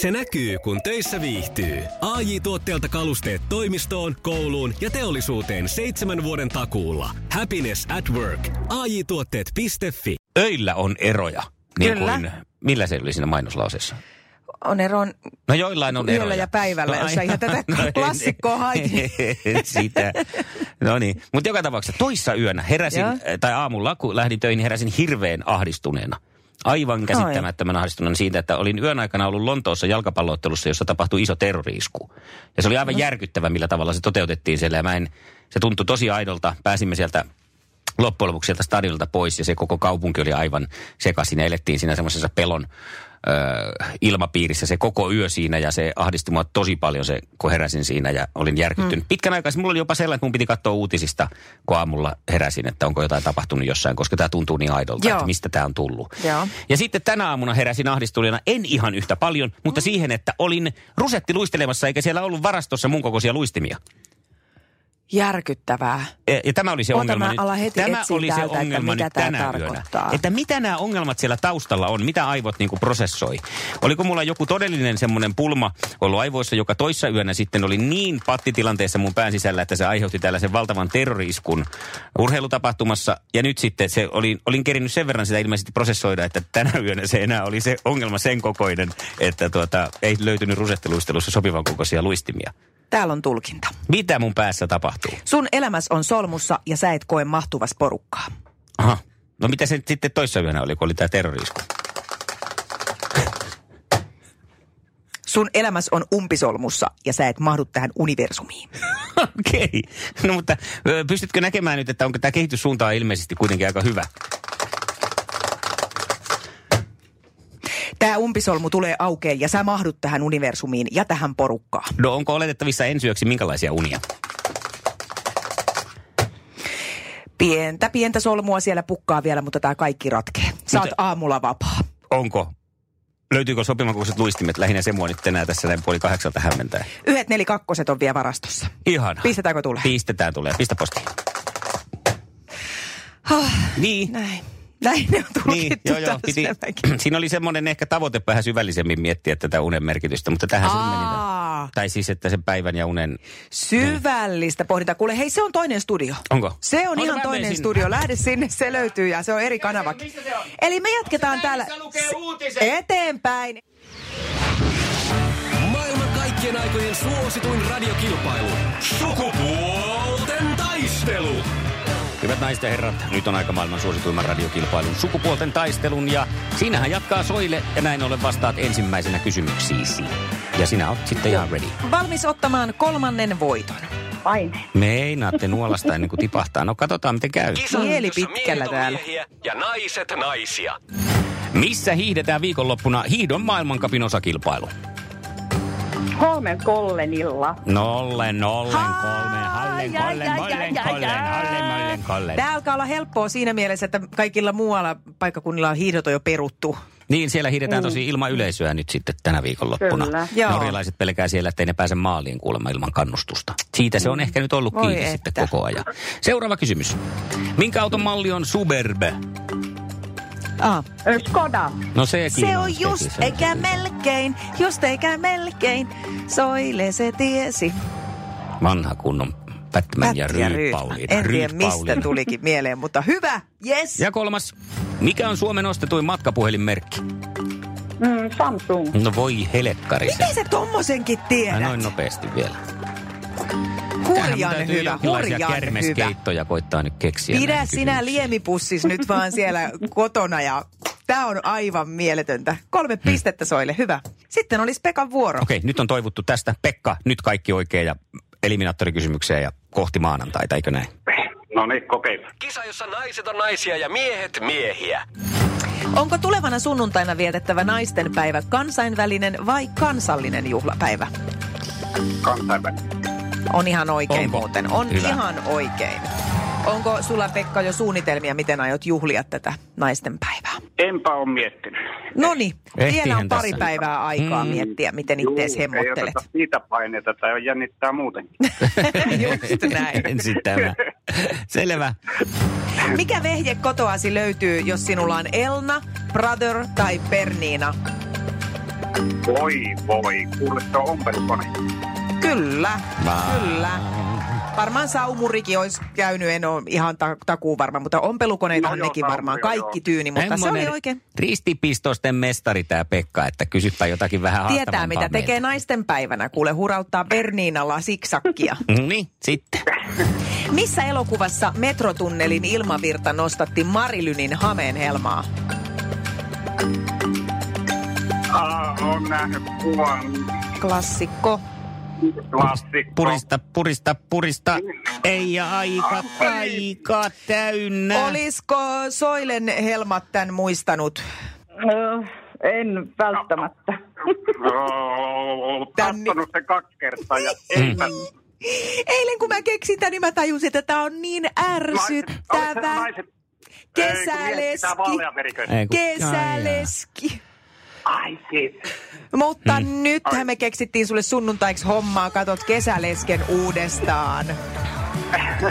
Se näkyy, kun töissä viihtyy. ai tuotteelta kalusteet toimistoon, kouluun ja teollisuuteen seitsemän vuoden takuulla. Happiness at work. ai tuotteetfi Öillä on eroja. Niin Kyllä. Kuin, millä se oli siinä mainoslauseessa? On eroon No joillain on Yöllä eroja. ja päivällä, jos sä ihan tätä en- klassikkoa hait. en Sitä. No niin. Mutta joka tapauksessa toissa yönä heräsin, Joo. tai aamulla kun lähdin töihin, heräsin hirveän ahdistuneena. Aivan käsittämättömän ahdistuneena siitä, että olin yön aikana ollut Lontoossa jalkapalloottelussa, jossa tapahtui iso terroriisku. Ja se oli aivan järkyttävä, millä tavalla se toteutettiin siellä. Ja mä en, se tuntui tosi aidolta. Pääsimme sieltä loppujen lopuksi sieltä stadionilta pois ja se koko kaupunki oli aivan sekaisin. Ja elettiin siinä semmoisessa pelon ilmapiirissä se koko yö siinä ja se ahdisti mua tosi paljon se, kun heräsin siinä ja olin järkyttynyt. Mm. Pitkän aikaa mulla oli jopa sellainen, että mun piti katsoa uutisista, kun aamulla heräsin, että onko jotain tapahtunut jossain, koska tämä tuntuu niin aidolta, Joo. että mistä tämä on tullut. Joo. Ja sitten tänä aamuna heräsin ahdistuneena, en ihan yhtä paljon, mutta siihen, että olin rusetti luistelemassa eikä siellä ollut varastossa mun kokoisia luistimia. Järkyttävää. Ja, ja tämä oli se Ota, ongelma. mä heti tämä oli se täältä, että ongelma mitä nyt tää tänä tarkoittaa. yönä. Että mitä nämä ongelmat siellä taustalla on, mitä aivot niinku prosessoi. Oliko mulla joku todellinen semmoinen pulma ollut aivoissa, joka toissa yönä sitten oli niin pattitilanteessa mun pään sisällä, että se aiheutti tällaisen valtavan terroriiskun urheilutapahtumassa. Ja nyt sitten se oli, olin kerinyt sen verran sitä ilmeisesti prosessoida, että tänä yönä se enää oli se ongelma sen kokoinen, että tuota, ei löytynyt rusetteluistelussa sopivan kokoisia luistimia. Täällä on tulkinta. Mitä mun päässä tapahtuu? Sun elämäs on solmussa ja sä et koe mahtuvas porukkaa. Aha. No mitä se sitten toissa yönä oli, kun oli tämä terrorisku? Sun elämäs on umpisolmussa ja sä et mahdu tähän universumiin. Okei. No mutta pystytkö näkemään nyt, että onko tämä kehityssuunta on ilmeisesti kuitenkin aika hyvä? Tää umpisolmu tulee aukeen ja sä mahdut tähän universumiin ja tähän porukkaan. No onko oletettavissa ensi yöksi minkälaisia unia? Pientä, pientä solmua siellä pukkaa vielä, mutta tää kaikki ratkee. Sä oot Mutta- aamulla vapaa. Onko? Löytyykö sopimakokoiset luistimet? Lähinnä se mua nyt tänään tässä näin puoli kahdeksalta hämmentää. Yhdet nelikakkoset on vielä varastossa. Ihana. Pistetäänkö tulee? Pistetään tulee. Pistä postiin. Ah, Niin. näin. Näin ne on Niin, tulkittu joo, joo. taas Piti, siinä oli semmoinen ehkä tavoite vähän syvällisemmin miettiä tätä unen merkitystä, mutta tähän se meni. Aa, Tai siis, että sen päivän ja unen... syvällistä pohdintaa. Kuule, hei, se on toinen studio. Onko? Se on Ota, ihan toinen sinne. studio. Lähde sinne, se löytyy ja se on eri kanava. Eli me jatketaan täällä eteenpäin. Maailman kaikkien aikojen suosituin radiokilpailu. Sukupuolten taistelu. Hyvät naiset ja herrat, nyt on aika maailman suosituimman radiokilpailun sukupuolten taistelun ja siinähän jatkaa Soile ja näin ollen vastaat ensimmäisenä kysymyksiisi. Ja sinä oot sitten ihan ready. Valmis ottamaan kolmannen voiton. Aine. Meinaatte nuolasta ennen kuin tipahtaa. No katsotaan miten käy. Kisa, Mieli jossa pitkällä täällä. ja naiset naisia. Missä hiihdetään viikonloppuna hiihdon maailmankapin osakilpailu? Holmen kollenilla. Nollen, nollen, kolmen, kollen, ai, kollen, mollen, kollen. Tämä alkaa olla helppoa siinä mielessä, että kaikilla muualla paikkakunnilla on hiidot on jo peruttu. Niin, siellä hiidetään tosi ilman yleisöä nyt sitten tänä viikonloppuna. Kyllä. Joo. Norjalaiset pelkää siellä, ettei ne pääse maaliin kuulemma ilman kannustusta. Siitä se on ehkä nyt ollut Voi kiinni että. sitten koko ajan. Seuraava kysymys. Minkä auton malli on Superb? Ah. Skoda. No sekin Se on just se eikä se. melkein, just eikä melkein. Soile se tiesi. Vanha kunnon Batman ja Pättiä Ryyppaulin. En tiedä mistä tulikin mieleen, mutta hyvä, yes. Ja kolmas. Mikä on Suomen ostetuin matkapuhelinmerkki? Mm, Samsung. No voi helekkari se. Miten sä tommosenkin Mä tiedät? noin nopeasti vielä. Hurjan hyvä, hurjan hyvä. koittaa nyt keksiä. Pidä sinä liemipussis nyt vaan siellä kotona ja tämä on aivan mieletöntä. Kolme pistettä soille, hyvä. Sitten olisi Pekan vuoro. Okei, nyt on toivottu tästä. Pekka, nyt kaikki oikein ja eliminaattorikysymykseen ja kohti maanantaita, eikö näin? No niin, kokeillaan. Kisa, jossa naiset on naisia ja miehet miehiä. Onko tulevana sunnuntaina vietettävä naisten päivä kansainvälinen vai kansallinen juhlapäivä? Kansainvälinen. On ihan oikein Onko? muuten. On Hyvä. ihan oikein. Onko sulla Pekka jo suunnitelmia, miten aiot juhlia tätä naisten päivää? Enpä ole miettinyt. No niin, vielä on pari tässä. päivää aikaa Mm. miettiä, miten ittees Juu, hemmottelet. Ei oteta siitä paineita, tai jännittää muutenkin. Just näin. Ensin tämä. Selvä. Mikä vehje kotoasi löytyy, jos sinulla on Elna, Brother tai Perniina? Voi voi, kuule se on ompelukone. Kyllä, Vaa. kyllä. Varmaan saumurikin olisi käynyt, en ole ihan ta- takuu varma, mutta ompelukoneitahan No joo, nekin varmaan saumuri, kaikki joo. tyyni, mutta se oli oikein. Ristipistosten mestari tämä Pekka, että kysypä jotakin vähän Tietää, haastavampaa mitä tekee meiltä. naisten päivänä, kuule hurauttaa Berniinalla siksakkia. Niin, sitten. Missä elokuvassa metrotunnelin ilmavirta nostatti Marilynin hameenhelmaa? Ah, on nähnyt kuvan Klassikko. Klassikko. Purista, purista, purista. Ei aika, aika täynnä. Olisiko Soilen helmat tämän muistanut? Öö, en välttämättä. Kattonut sen kaksi kertaa ja. Eilen kun mä keksin tämän, niin mä tajusin, että tämä on niin ärsyttävä. Naiset, Kesäleski. Ei, kun- Kesäleski. Ai siis. Mutta mm. nythän me keksittiin sulle sunnuntaiksi hommaa. Katot kesälesken uudestaan.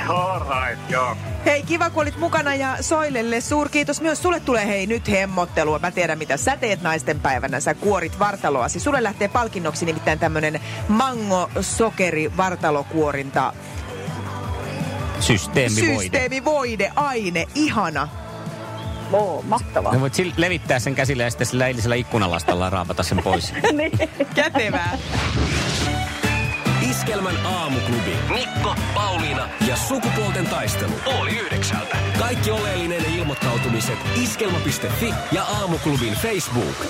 All right, joo. Hei, kiva kun olit mukana ja Soilelle suurkiitos myös. Sulle tulee hei nyt hemmottelua. Mä tiedän mitä sä teet naisten päivänä. Sä kuorit vartaloasi. Sulle lähtee palkinnoksi nimittäin tämmönen mango sokeri vartalokuorinta Systeemivoide. systeemivoide aine. Ihana. Oo, mahtavaa. No voit sil- levittää sen käsillä ja sitten sillä eilisellä ikkunalastalla raapata sen pois. niin. Kätevää. Iskelmän aamuklubi. Mikko, Pauliina ja sukupuolten taistelu. Oli yhdeksältä. Kaikki oleellinen ilmoittautumiset iskelma.fi ja aamuklubin Facebook.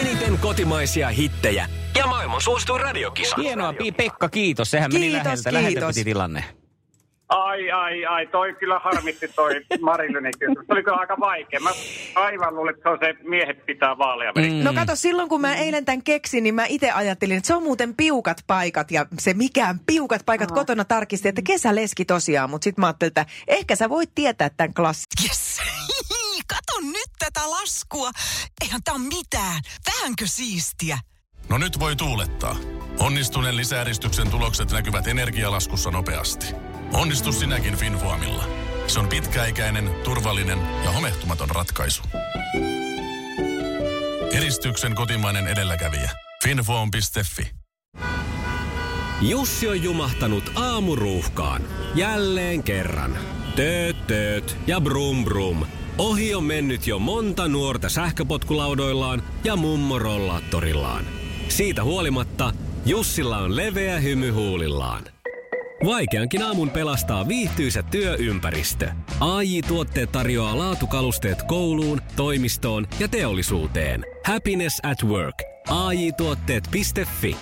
Eniten kotimaisia hittejä ja maailman suosituin radiokisa. Hienoa, Pi- Pekka, kiitos. Sehän meni Kiitos, läheltä, läheltä kiitos. piti tilanne. Ai, ai, ai, toi kyllä harmitti toi Marilynin kysymys. Se oli kyllä aika vaikea. Mä aivan luulin, että se on se miehet pitää vaaleja. Mm. No kato, silloin kun mä eilen tämän keksin, niin mä itse ajattelin, että se on muuten piukat paikat ja se mikään piukat paikat kotona tarkisti, että kesäleski tosiaan, mutta sitten mä ajattelin, että ehkä sä voit tietää tämän klassin. Yes. Kato nyt tätä laskua. Eihän tää ole mitään. Vähänkö siistiä? No nyt voi tuulettaa. Onnistuneen lisääristyksen tulokset näkyvät energialaskussa nopeasti. Onnistu sinäkin Finfoamilla. Se on pitkäikäinen, turvallinen ja homehtumaton ratkaisu. Eristyksen kotimainen edelläkävijä. Finfoam.fi Jussi on jumahtanut aamuruuhkaan. Jälleen kerran. Tööt, tööt ja brum brum. Ohi on mennyt jo monta nuorta sähköpotkulaudoillaan ja mummorollaattorillaan. Siitä huolimatta Jussilla on leveä hymy huulillaan. Vaikeankin aamun pelastaa viihtyisä työympäristö. AI Tuotteet tarjoaa laatukalusteet kouluun, toimistoon ja teollisuuteen. Happiness at work. AI Tuotteet.fi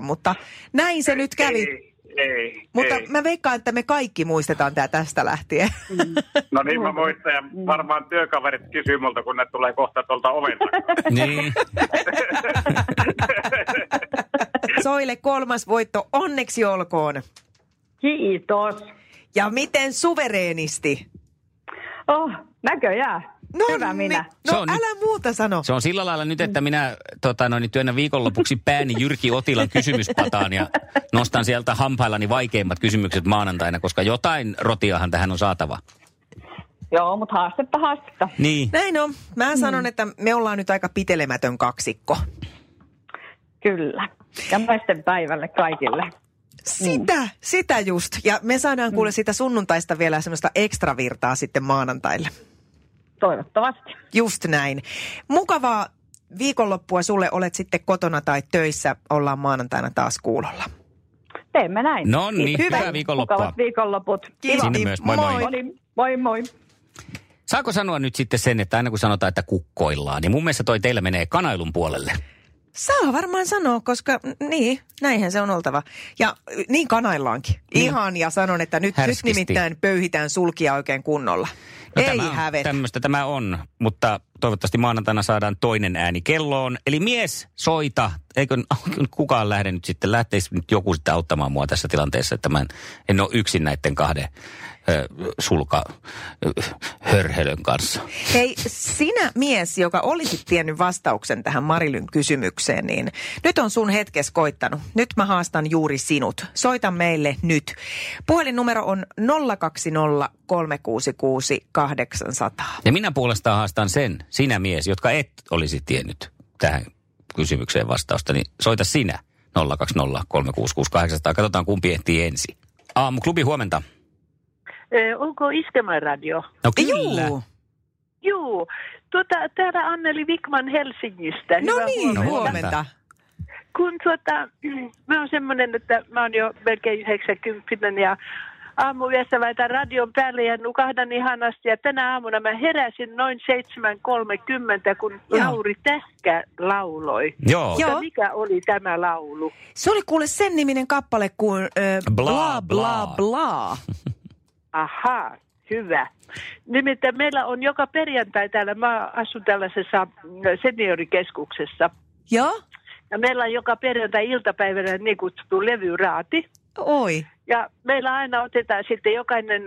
Mutta näin se nyt kävi. Ei, ei, Mutta ei. mä veikkaan, että me kaikki muistetaan tämä tästä lähtien. No niin mä muistan ja varmaan työkaverit kysyy multa, kun ne tulee kohta tuolta oven takaa. Niin. Soile kolmas voitto, onneksi olkoon. Kiitos. Ja miten suvereenisti? Oh, näköjään. No Hyvä minä. Niin. Se No on nyt- älä muuta sano. Se on sillä lailla nyt, että minä tota, noin, työnnän viikonlopuksi pääni Jyrki Otilan kysymyspataan ja nostan sieltä hampaillani vaikeimmat kysymykset maanantaina, koska jotain rotiahan tähän on saatava. Joo, mutta haastetta haastetta. Niin. Näin on. Mä sanon, että me ollaan nyt aika pitelemätön kaksikko. Kyllä. Ja naisten päivälle kaikille. Sitä, sitä just. Ja me saadaan kuule sitä sunnuntaista vielä semmoista ekstravirtaa sitten maanantaille. Toivottavasti. Just näin. Mukavaa viikonloppua sulle, olet sitten kotona tai töissä. Ollaan maanantaina taas kuulolla. Teemme näin. No niin, hyvää viikonloppua. Mukavat viikonloput. Kiitos. Sinne myös, moi moi. Niin, moi moi. Saako sanoa nyt sitten sen, että aina kun sanotaan, että kukkoillaan, niin mun mielestä toi teillä menee kanailun puolelle. Saa varmaan sanoa, koska niin, näinhän se on oltava. Ja niin kanaillaankin. Ihan ja sanon, että nyt, nyt nimittäin pöyhitään sulkia oikein kunnolla. No, Ei tämä hävetä. Tämmöistä tämä on, mutta toivottavasti maanantaina saadaan toinen ääni kelloon. Eli mies, soita. Eikö kukaan lähde nyt sitten, lähteisi nyt joku sitten auttamaan mua tässä tilanteessa, että mä en, en ole yksin näiden kahden sulka hörhelön kanssa. Hei, sinä mies, joka olisit tiennyt vastauksen tähän Marilyn kysymykseen, niin nyt on sun hetkes koittanut. Nyt mä haastan juuri sinut. Soita meille nyt. Puhelinnumero on 020 366 800. Ja minä puolestaan haastan sen, sinä mies, jotka et olisi tiennyt tähän kysymykseen vastausta, niin soita sinä 020 366 800. Katsotaan kumpi ehtii ensin. Aamuklubi, huomenta. Ö, onko Iskelmäradio? No kyllä. Juu. Juu, tuota, täällä Anneli Wikman Helsingistä. No Hyvää niin, huomenta. huomenta. Kun tuota, mä oon semmoinen, että mä oon jo melkein 90 ja aamuyössä laitan radion päälle ja nukahdan ihanasti. Ja tänä aamuna mä heräsin noin 7.30, kun Joo. Lauri Tähkä lauloi. Joo. Joo. Mutta mikä oli tämä laulu? Se oli kuule sen niminen kappale kuin ö, Bla, bla bla bla. bla. Ahaa, hyvä. Nimittäin meillä on joka perjantai täällä, mä asun tällaisessa seniorikeskuksessa. Joo? Ja meillä on joka perjantai iltapäivänä niin kutsuttu levyraati. Oi. Ja meillä aina otetaan sitten, jokainen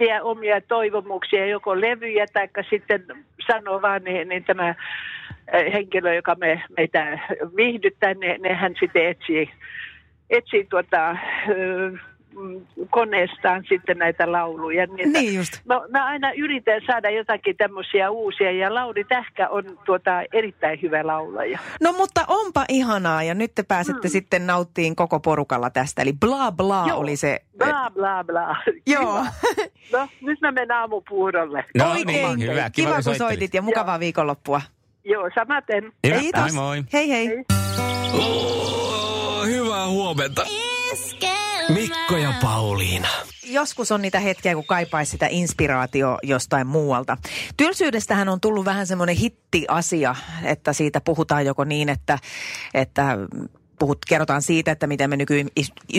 vie omia toivomuksia, joko levyjä tai sitten sanoo vaan niin, niin tämä eh, henkilö, joka me, meitä viihdyttää, ne, ne hän sitten etsii, etsii tuota, mm, koneestaan sitten näitä lauluja. Niin, Niin just. No, mä aina yritän saada jotakin tämmöisiä uusia ja Lauri Tähkä on tuota, erittäin hyvä laulaja. No mutta onpa ihanaa ja nyt te pääsette sitten nauttiin koko porukalla tästä. Eli bla bla Joo. oli se. Bla bla bla. Joo. No, nyt mä menen aamupuurolle. No Oikein niin, hyvä. Kiva, Kiva kun soittelit. soitit ja mukavaa viikonloppua. Joo, samaten. Hyvä. Kiitos. Moi moi. Hei hei. Hei. Oh, hyvää huomenta. Mikko ja Pauliina. Joskus on niitä hetkiä, kun kaipaisi sitä inspiraatio jostain muualta. Tylsyydestähän on tullut vähän semmoinen hitti-asia, että siitä puhutaan joko niin, että, että puhut, kerrotaan siitä, että miten me nyky,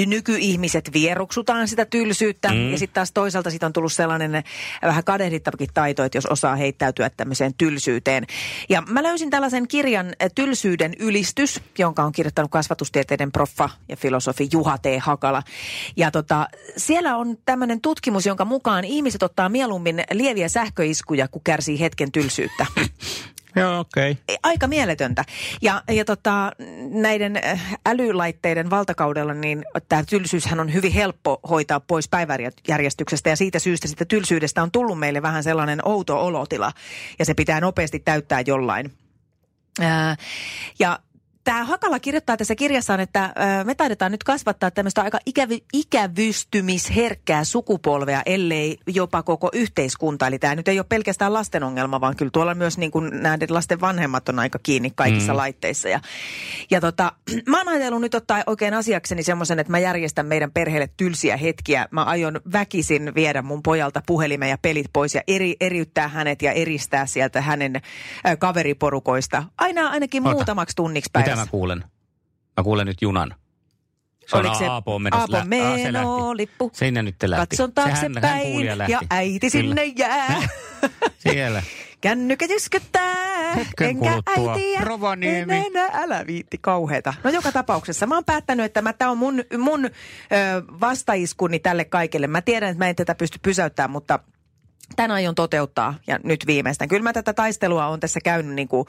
nykyihmiset vieruksutaan sitä tylsyyttä. Mm. Ja sitten taas toisaalta siitä on tullut sellainen eh, vähän kadehdittavakin taito, että jos osaa heittäytyä tämmöiseen tylsyyteen. Ja mä löysin tällaisen kirjan eh, Tylsyyden ylistys, jonka on kirjoittanut kasvatustieteiden proffa ja filosofi Juha T. Hakala. Ja tota, siellä on tämmöinen tutkimus, jonka mukaan ihmiset ottaa mieluummin lieviä sähköiskuja, kun kärsii hetken tylsyyttä. Joo, okei. Okay. Aika mieletöntä. Ja, ja tota, näiden äh, älylaitteiden valtakaudella, niin tämä tylsyyshän on hyvin helppo hoitaa pois päiväjärjestyksestä. Ja siitä syystä sitä tylsyydestä on tullut meille vähän sellainen outo olotila. Ja se pitää nopeasti täyttää jollain. Ää, ja Tämä Hakala kirjoittaa tässä kirjassaan, että me taidetaan nyt kasvattaa tämmöistä aika ikävy, ikävystymisherkkää sukupolvea, ellei jopa koko yhteiskunta. Eli tämä nyt ei ole pelkästään lasten ongelma, vaan kyllä tuolla myös niin kuin näiden lasten vanhemmat on aika kiinni kaikissa mm. laitteissa. Ja, ja tota, mä oon ajatellut nyt ottaa oikein asiakseni semmoisen, että mä järjestän meidän perheelle tylsiä hetkiä. Mä aion väkisin viedä mun pojalta puhelimen ja pelit pois ja eri, eriyttää hänet ja eristää sieltä hänen kaveriporukoista. Aina ainakin Ota. muutamaksi tunniksi päivässä. Mä kuulen? Mä kuulen nyt junan. Se on Oliko se Aapo on menossa. Aapon lä- Aa, se lähti. menolippu? Sinne nyt lähti. Katson taaksepäin ja äiti Kyllä. sinne jää. Siellä. Kännykkä jyskyttää, Hetken enkä kuluttua. äitiä. Rovaniemi. En enää, älä viitti kauheeta. No joka tapauksessa mä oon päättänyt, että mä, tää on mun, mun ö, vastaiskuni tälle kaikelle. Mä tiedän, että mä en tätä pysty pysäyttämään, mutta tän aion toteuttaa ja nyt viimeistään. Kyllä mä tätä taistelua on tässä käynyt niin kuin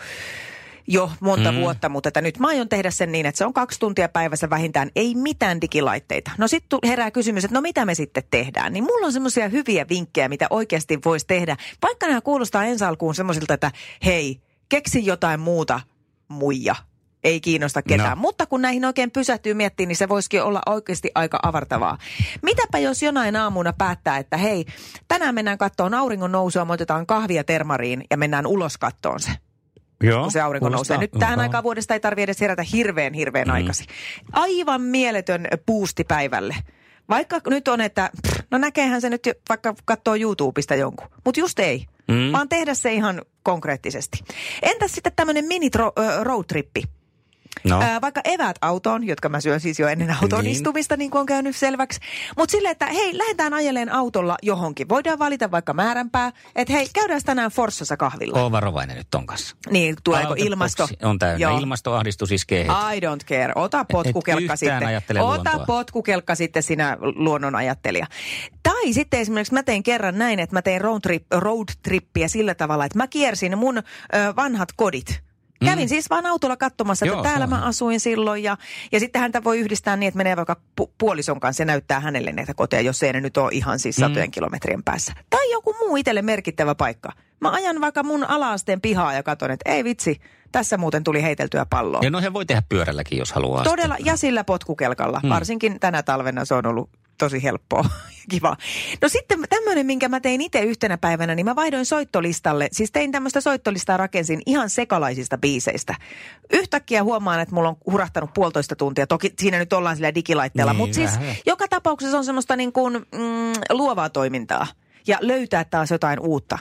jo monta mm. vuotta, mutta että nyt mä aion tehdä sen niin, että se on kaksi tuntia päivässä vähintään, ei mitään digilaitteita. No sitten herää kysymys, että no mitä me sitten tehdään? Niin mulla on semmoisia hyviä vinkkejä, mitä oikeasti voisi tehdä. Vaikka nämä kuulostaa ensi alkuun semmoisilta, että hei, keksi jotain muuta, muija. Ei kiinnosta ketään. No. Mutta kun näihin oikein pysähtyy miettimään, niin se voisikin olla oikeasti aika avartavaa. Mitäpä jos jonain aamuna päättää, että hei, tänään mennään kattoon auringon nousua, me otetaan kahvia termariin ja mennään ulos kattoon se Joo. kun se aurinko kuulostaa- nousee. Nyt tähän Joo. aikaan vuodesta ei tarvitse edes herätä hirveän, hirveän mm. aikaisin. Aivan mieletön puusti päivälle. Vaikka nyt on, että pff, no näkeehän se nyt vaikka katsoo YouTubesta jonkun. Mutta just ei. Mm. Vaan tehdä se ihan konkreettisesti. Entäs sitten tämmöinen mini roadtrippi? No. Ää, vaikka eväät autoon, jotka mä syön siis jo ennen auton Niin. istumista, niin kuin on käynyt selväksi. Mutta silleen, että hei, lähdetään ajeleen autolla johonkin. Voidaan valita vaikka määränpää, että hei, käydään tänään Forssassa kahvilla. Oo varovainen nyt ton kanssa. Niin, tuleeko Aalteboksi ilmasto? On täynnä. Joo. Ilmastoahdistus iskee heti. I don't care. Ota potkukelkka Et yhtään sitten. Ota luontoa. potkukelkka sitten sinä luonnon ajattelija. Tai sitten esimerkiksi mä tein kerran näin, että mä tein road, trip, road trippiä sillä tavalla, että mä kiersin mun ö, vanhat kodit. Kävin Mm. siis vaan autolla katsomassa, että Joo, täällä mä asuin silloin. Ja, ja sitten häntä voi yhdistää niin, että menee vaikka pu- puolison kanssa ja näyttää hänelle näitä koteja, jos ei ne nyt ole ihan siis satojen kilometrien päässä. Tai joku muu itselle merkittävä paikka. Mä ajan vaikka mun ala-asteen pihaa ja katson, että ei vitsi, tässä muuten tuli heiteltyä palloa. Ja noihän voi tehdä pyörälläkin, jos haluaa. Todella, ja sillä potkukelkalla. Hmm. Varsinkin tänä talvena se on ollut tosi helppoa ja kiva. No sitten tämmöinen, minkä mä tein itse yhtenä päivänä, niin mä vaihdoin soittolistalle. Siis tein tämmöistä soittolistaa, rakensin ihan sekalaisista biiseistä. Yhtäkkiä huomaan, että mulla on hurahtanut puolitoista tuntia. Toki siinä nyt ollaan sillä digilaitteella, Niin, mutta siis vähän. joka tapauksessa on semmoista niin kuin, mm, luovaa toimintaa. Ja löytää taas jotain uutta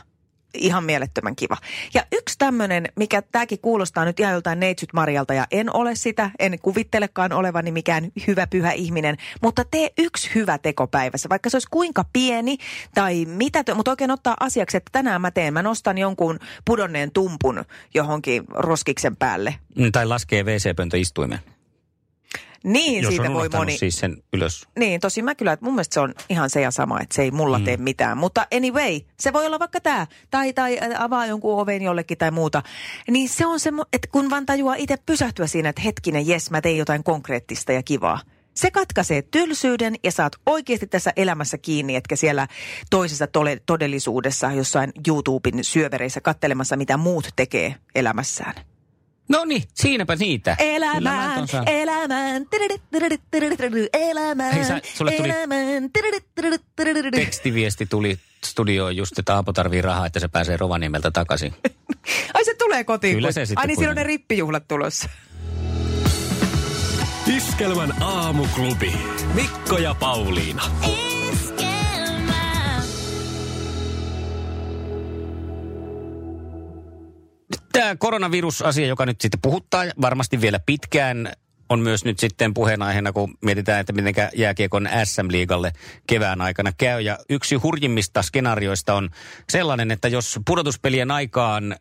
ihan mielettömän kiva. Ja yksi tämmöinen, mikä tämäkin kuulostaa nyt ihan joltain Neitsyt Marjalta, ja en ole sitä, en kuvittelekaan olevani mikään hyvä pyhä ihminen, mutta tee yksi hyvä teko päivässä, vaikka se olisi kuinka pieni tai mitä, mutta oikein ottaa asiaksi, että tänään mä teen, mä nostan jonkun pudonneen tumpun johonkin roskiksen päälle. Tai laskee WC-pöntö istuimen. Niin, jos siitä on voi moni... siis sen ylös. Niin, tosi mä kyllä, että mun mielestä se on ihan se ja sama, että se ei mulla mm. tee mitään. Mutta anyway, se voi olla vaikka tämä, tai, tai avaa jonkun oven jollekin tai muuta. Niin se on se, että kun vaan tajuaa itse pysähtyä siinä, että hetkinen, jes, mä tein jotain konkreettista ja kivaa. Se katkaisee tylsyyden ja saat oikeasti tässä elämässä kiinni, etkä siellä toisessa tole, todellisuudessa jossain YouTuben syövereissä kattelemassa, mitä muut tekee elämässään. No niin, siinäpä niitä. Elämään, elämään, elämään, Hei, sä- sulle tuli- elämään. Tekstiviesti tuli studioon just, että Aapo tarvii rahaa, että se pääsee Rovaniemeltä takaisin. Ai se tulee kotiin. Kyllä kun- se sitten Ai niin silloin ne rippijuhlat tulossa. Iskelmän aamuklubi. Mikko ja Pauliina. Tämä koronavirusasia, joka nyt sitten puhuttaa varmasti vielä pitkään, on myös nyt sitten puheenaiheena, kun mietitään, että miten jääkiekon SM-liigalle kevään aikana käy. Ja yksi hurjimmista skenaarioista on sellainen, että jos pudotuspelien aikaan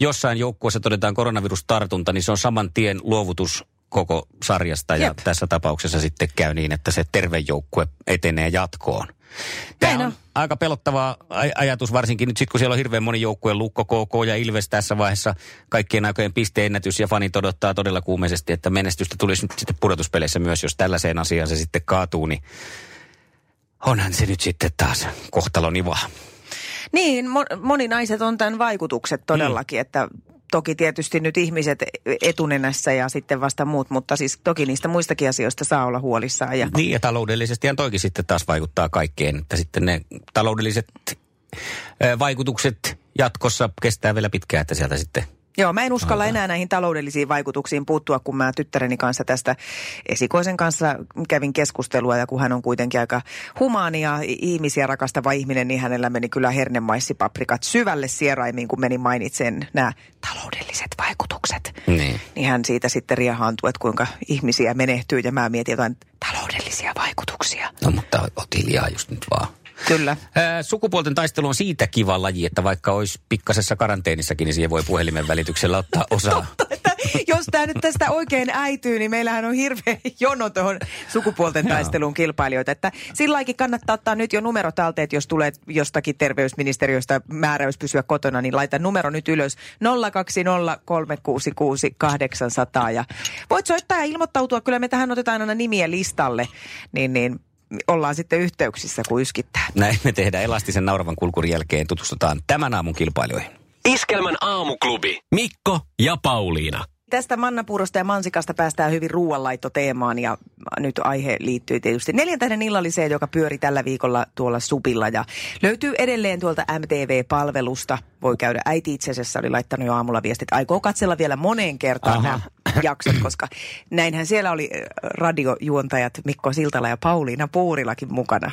jossain joukkueessa todetaan koronavirustartunta, niin se on saman tien luovutus koko sarjasta. Ja Jep. tässä tapauksessa sitten käy niin, että se terve joukkue etenee jatkoon. Tämä Näin on on. aika pelottava aj- ajatus, varsinkin nyt sitten, kun siellä on hirveän moni joukkue, Lukko, KK ja Ilves tässä vaiheessa kaikkien aikojen pisteennätys ja fanit odottaa todella kuumeisesti, että menestystä tulisi nyt sitten pudotuspeleissä myös, jos tällaiseen asiaan se sitten kaatuu, niin onhan se nyt sitten taas kohtalon iva. Niin, mo- moninaiset on tämän vaikutukset todellakin, että toki tietysti nyt ihmiset etunenässä ja sitten vasta muut, mutta siis toki niistä muistakin asioista saa olla huolissaan. Ja Niin ja taloudellisesti toikin sitten taas vaikuttaa kaikkeen, että sitten ne taloudelliset vaikutukset jatkossa kestää vielä pitkään, että sieltä sitten Joo, mä en uskalla enää näihin taloudellisiin vaikutuksiin puuttua, kun mä tyttäreni kanssa tästä esikoisen kanssa kävin keskustelua ja kun hän on kuitenkin aika humaani ja ihmisiä rakastava ihminen, niin hänellä meni kyllä hernemaissipaprikat syvälle sieraimiin, kun meni mainitsen nämä taloudelliset vaikutukset. Niin. Niin hän siitä sitten riehaantui, että kuinka ihmisiä menehtyy ja mä mietin jotain taloudellisia vaikutuksia. No mutta oot hiljaa just nyt vaan. Kyllä. Sukupuolten taistelu on siitä kiva laji, että vaikka olisi pikkasessa karanteenissakin, niin siihen voi puhelimen välityksellä ottaa osaa. että jos tämä nyt tästä oikein äityy, niin meillähän on hirveä jono tuohon sukupuolten taisteluun kilpailijoita. Että silläkin kannattaa ottaa nyt jo numero talteen, että jos tulee jostakin terveysministeriöstä määräys pysyä kotona, niin laita numero nyt ylös 020366800 ja voit soittaa ja ilmoittautua. Kyllä me tähän otetaan aina nimiä listalle, niin, niin ollaan sitten yhteyksissä, kun yskittää. Näin me tehdään elastisen nauravan kulkurin jälkeen. Tutustutaan tämän aamun kilpailijoihin. Iskelmän aamuklubi. Mikko ja Pauliina. Tästä mannapuurosta ja mansikasta päästään hyvin ruoanlaittoteemaan ja nyt aihe liittyy tietysti neljäntäinen illalliseen, joka pyöri tällä viikolla tuolla Supilla ja löytyy edelleen tuolta MTV-palvelusta. Voi käydä, äiti itse asiassa oli laittanut jo aamulla viestit, aikoo katsella vielä moneen kertaan Aha. nämä jaksot, koska näinhän siellä oli äh, radiojuontajat Mikko Siltala ja Pauliina Puurilakin mukana.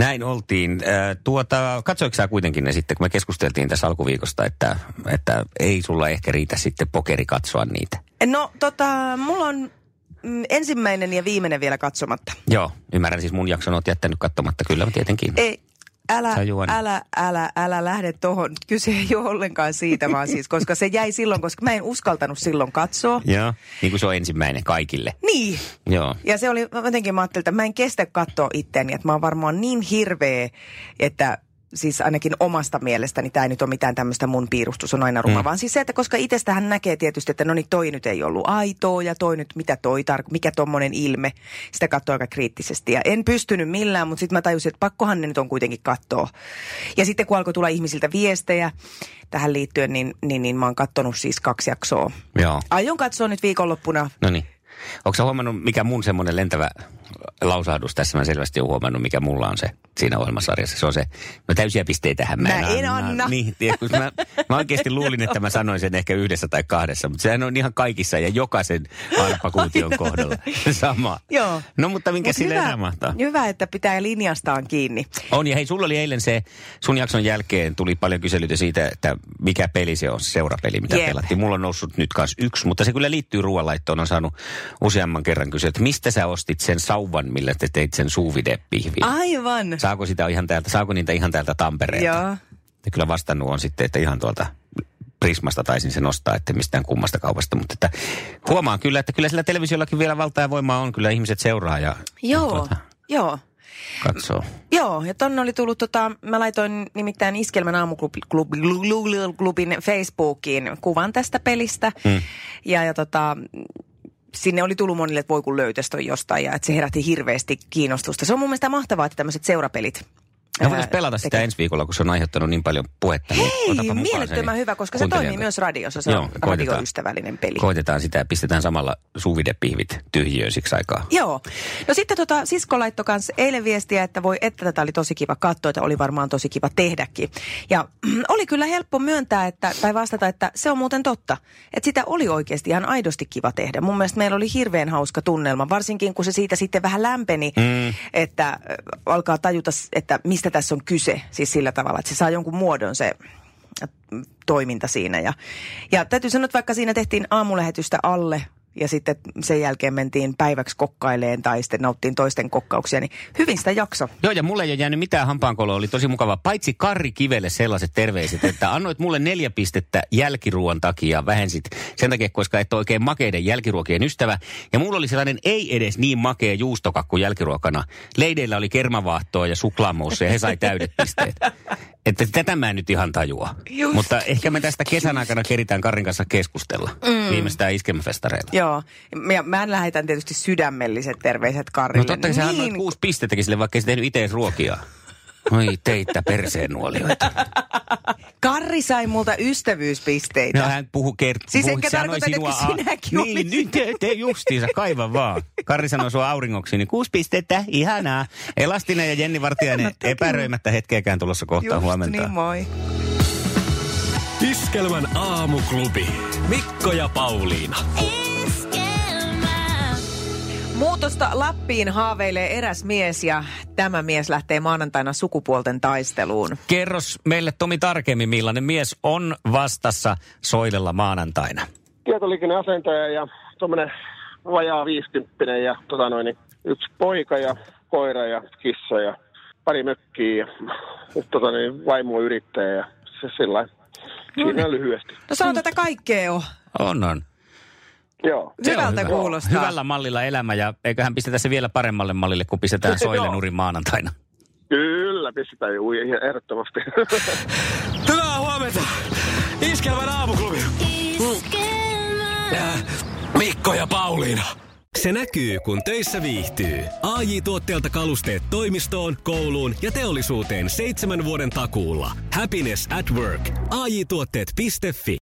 Näin oltiin. Ää, Tuota, katsoiko sä kuitenkin ne sitten, kun me keskusteltiin tässä alkuviikosta, että, että ei sulla ehkä riitä sitten pokeri katsoa niitä? No tota, mulla on mm, ensimmäinen ja viimeinen vielä katsomatta. Joo, ymmärrän siis mun jakson oot jättänyt katsomatta, kyllä tietenkin. Ei, älä, älä, älä, älä lähde tohon. Kyse ei ole ollenkaan siitä, vaan siis, koska se jäi silloin, koska mä en uskaltanut silloin katsoa. Joo, niin kuin se on ensimmäinen kaikille. Niin. Joo. Ja se oli, jotenkin mä ajattelin, että mä en kestä katsoa itteeni, että mä oon varmaan niin hirveä, että siis ainakin omasta mielestäni tämä ei nyt ole mitään tämmöistä mun piirustus on aina ruma, mm. vaan siis se, että koska itsestähän näkee tietysti, että no niin toi nyt ei ollut aitoa ja toi nyt mitä toi tar- mikä tommonen ilme, sitä katsoo aika kriittisesti ja en pystynyt millään, mutta sitten mä tajusin, että pakkohan ne nyt on kuitenkin katsoa. Ja sitten kun alkoi tulla ihmisiltä viestejä tähän liittyen, niin, niin, niin mä oon katsonut siis kaksi jaksoa. Joo. Aion katsoa nyt viikonloppuna No niin. Onko sä huomannut, mikä mun semmoinen lentävä lausahdus tässä? Mä selvästi olen huomannut, mikä mulla on se siinä ohjelmasarjassa. Se on se, no täysiä pisteitähän mä, Mä en anna. Niin, tiedä, kun mä, mä oikeasti luulin, että mä sanoin sen ehkä yhdessä tai kahdessa, mutta sehän on ihan kaikissa ja jokaisen arpakuution kohdalla sama. Joo. No mutta minkä Mut sille hyvä, enää mahtaa? hyvä, että pitää linjastaan kiinni. On, ja hei, sulla oli eilen se, sun jakson jälkeen tuli paljon kyselyitä siitä, että mikä peli se on, se seurapeli, mitä Jep. pelattiin. Mulla on noussut nyt kanssa yksi, mutta se kyllä liittyy ruoanlaittoon. On saanut useamman kerran kysyä, että mistä sä ostit sen sauvan, millä te teit sen suuvidepihvin? Aivan. Saako, sitä ihan täältä, saako niitä ihan täältä Tampereelta? Joo. Ja kyllä vastannut on sitten, että ihan tuolta Prismasta taisin sen ostaa, että mistään kummasta kaupasta. Mutta että huomaan kyllä, että kyllä sillä televisiollakin vielä valtaa ja voimaa on. Kyllä ihmiset seuraa ja Joo, tuota, joo. katsoo. Joo, ja tonne oli tullut, tota, mä laitoin nimittäin Iskelmän aamuklubin Facebookiin kuvan tästä pelistä. Mm. Ja, ja tota, sinne oli tullut monille, että voi kun löytäisi jostain ja että se herätti hirveästi kiinnostusta. Se on mun mielestä mahtavaa, että tämmöiset seurapelit Ja voitaisiin pelata sitä tekee. ensi viikolla, kun se on aiheuttanut niin paljon puhetta. niin Hei, mielettömän hyvä, koska se kuuntelijan toimii myös radiossa. Se Joo, on radioystävällinen peli. Koitetaan sitä ja pistetään samalla suuvidepihvit tyhjiöön siksi aikaa. Joo. No sitten tota, sisko laittoi kanssa eilen viestiä, että voi, että tätä oli tosi kiva katsoa, että oli varmaan tosi kiva tehdäkin. Ja oli kyllä helppo myöntää, että, tai vastata, että se on muuten totta. Että sitä oli oikeasti ihan aidosti kiva tehdä. Mun mielestä meillä oli hirveän hauska tunnelma, varsinkin kun se siitä sitten vähän lämpeni, mm. että alkaa tajuta, että mistä tässä on kyse. Siis sillä tavalla, että se saa jonkun muodon se mm, toiminta siinä. Ja, ja täytyy sanoa, että vaikka siinä tehtiin aamulähetystä alle ja sitten sen jälkeen mentiin päiväksi kokkaileen tai sitten nauttiin toisten kokkauksia, niin hyvin sitä jakso. Joo, ja mulle ei ole jäänyt mitään hampaankoloa, oli tosi mukava. Paitsi Karri Kivelle sellaiset terveiset, että annoit mulle neljä pistettä jälkiruoan takia, vähensit sen takia, koska et ole oikein makeiden jälkiruokien ystävä. Ja mulla oli sellainen ei edes niin makea juustokakku jälkiruokana. Leideillä oli kermavaahtoa ja suklaamousse ja he sai täydet pisteet. Että tätä mä en nyt ihan tajua. Just, Mutta ehkä me tästä kesän aikana keritään Karin kanssa keskustella. Mm. Viimeistään iskelmäfestareilla. Joo, ja mä lähetän tietysti sydämelliset terveiset Karille. No totta kai niin, kuusi pistettäkin sille, vaikka ei se tehnyt itse ruokia. Oi teitä perseen nuolioita. Karri sai multa ystävyyspisteitä. No hän puhu kert... Siis puhui- enkä sanoi tarkoita, että sinua sinäkin Niin, olisit. nyt te, te justiinsa, kaiva vaan. Karri sanoi sua auringoksi, niin kuusi pistettä, ihanaa. Elastinen ja Jenni Vartiainen No epäröimättä hetkeäkään tulossa kohtaan Just huomenta. niin, moi. Iskelmän aamuklubi. Mikko ja Pauliina. Muutosta Lappiin haaveilee eräs mies ja tämä mies lähtee maanantaina sukupuolten taisteluun. Kerros meille Tomi tarkemmin, millainen mies on vastassa Soilella maanantaina. tietoliikenneasentaja ja tuommoinen vajaa viisikymppinen ja tota noin, niin yksi poika ja koira ja kissa ja pari mökkiä ja tota niin, vaimo yrittäjä ja se sillä Siinä lyhyesti. No sanotaan, että kaikkea on. On, on. Joo. Hyvältä hyvä. kuulostaa. Hyvällä mallilla elämä ja eiköhän pistetä se vielä paremmalle mallille, kun pistetään Soille nurin maanantaina. Kyllä, pistetään juu, ihan ehdottomasti. Hyvää huomenta. Iskelmän aamuklubi. Äh, Mikko ja Pauliina. Se näkyy, kun töissä viihtyy. ai tuotteelta kalusteet toimistoon, kouluun ja teollisuuteen seitsemän vuoden takuulla. Happiness at work. AJ-tuotteet.fi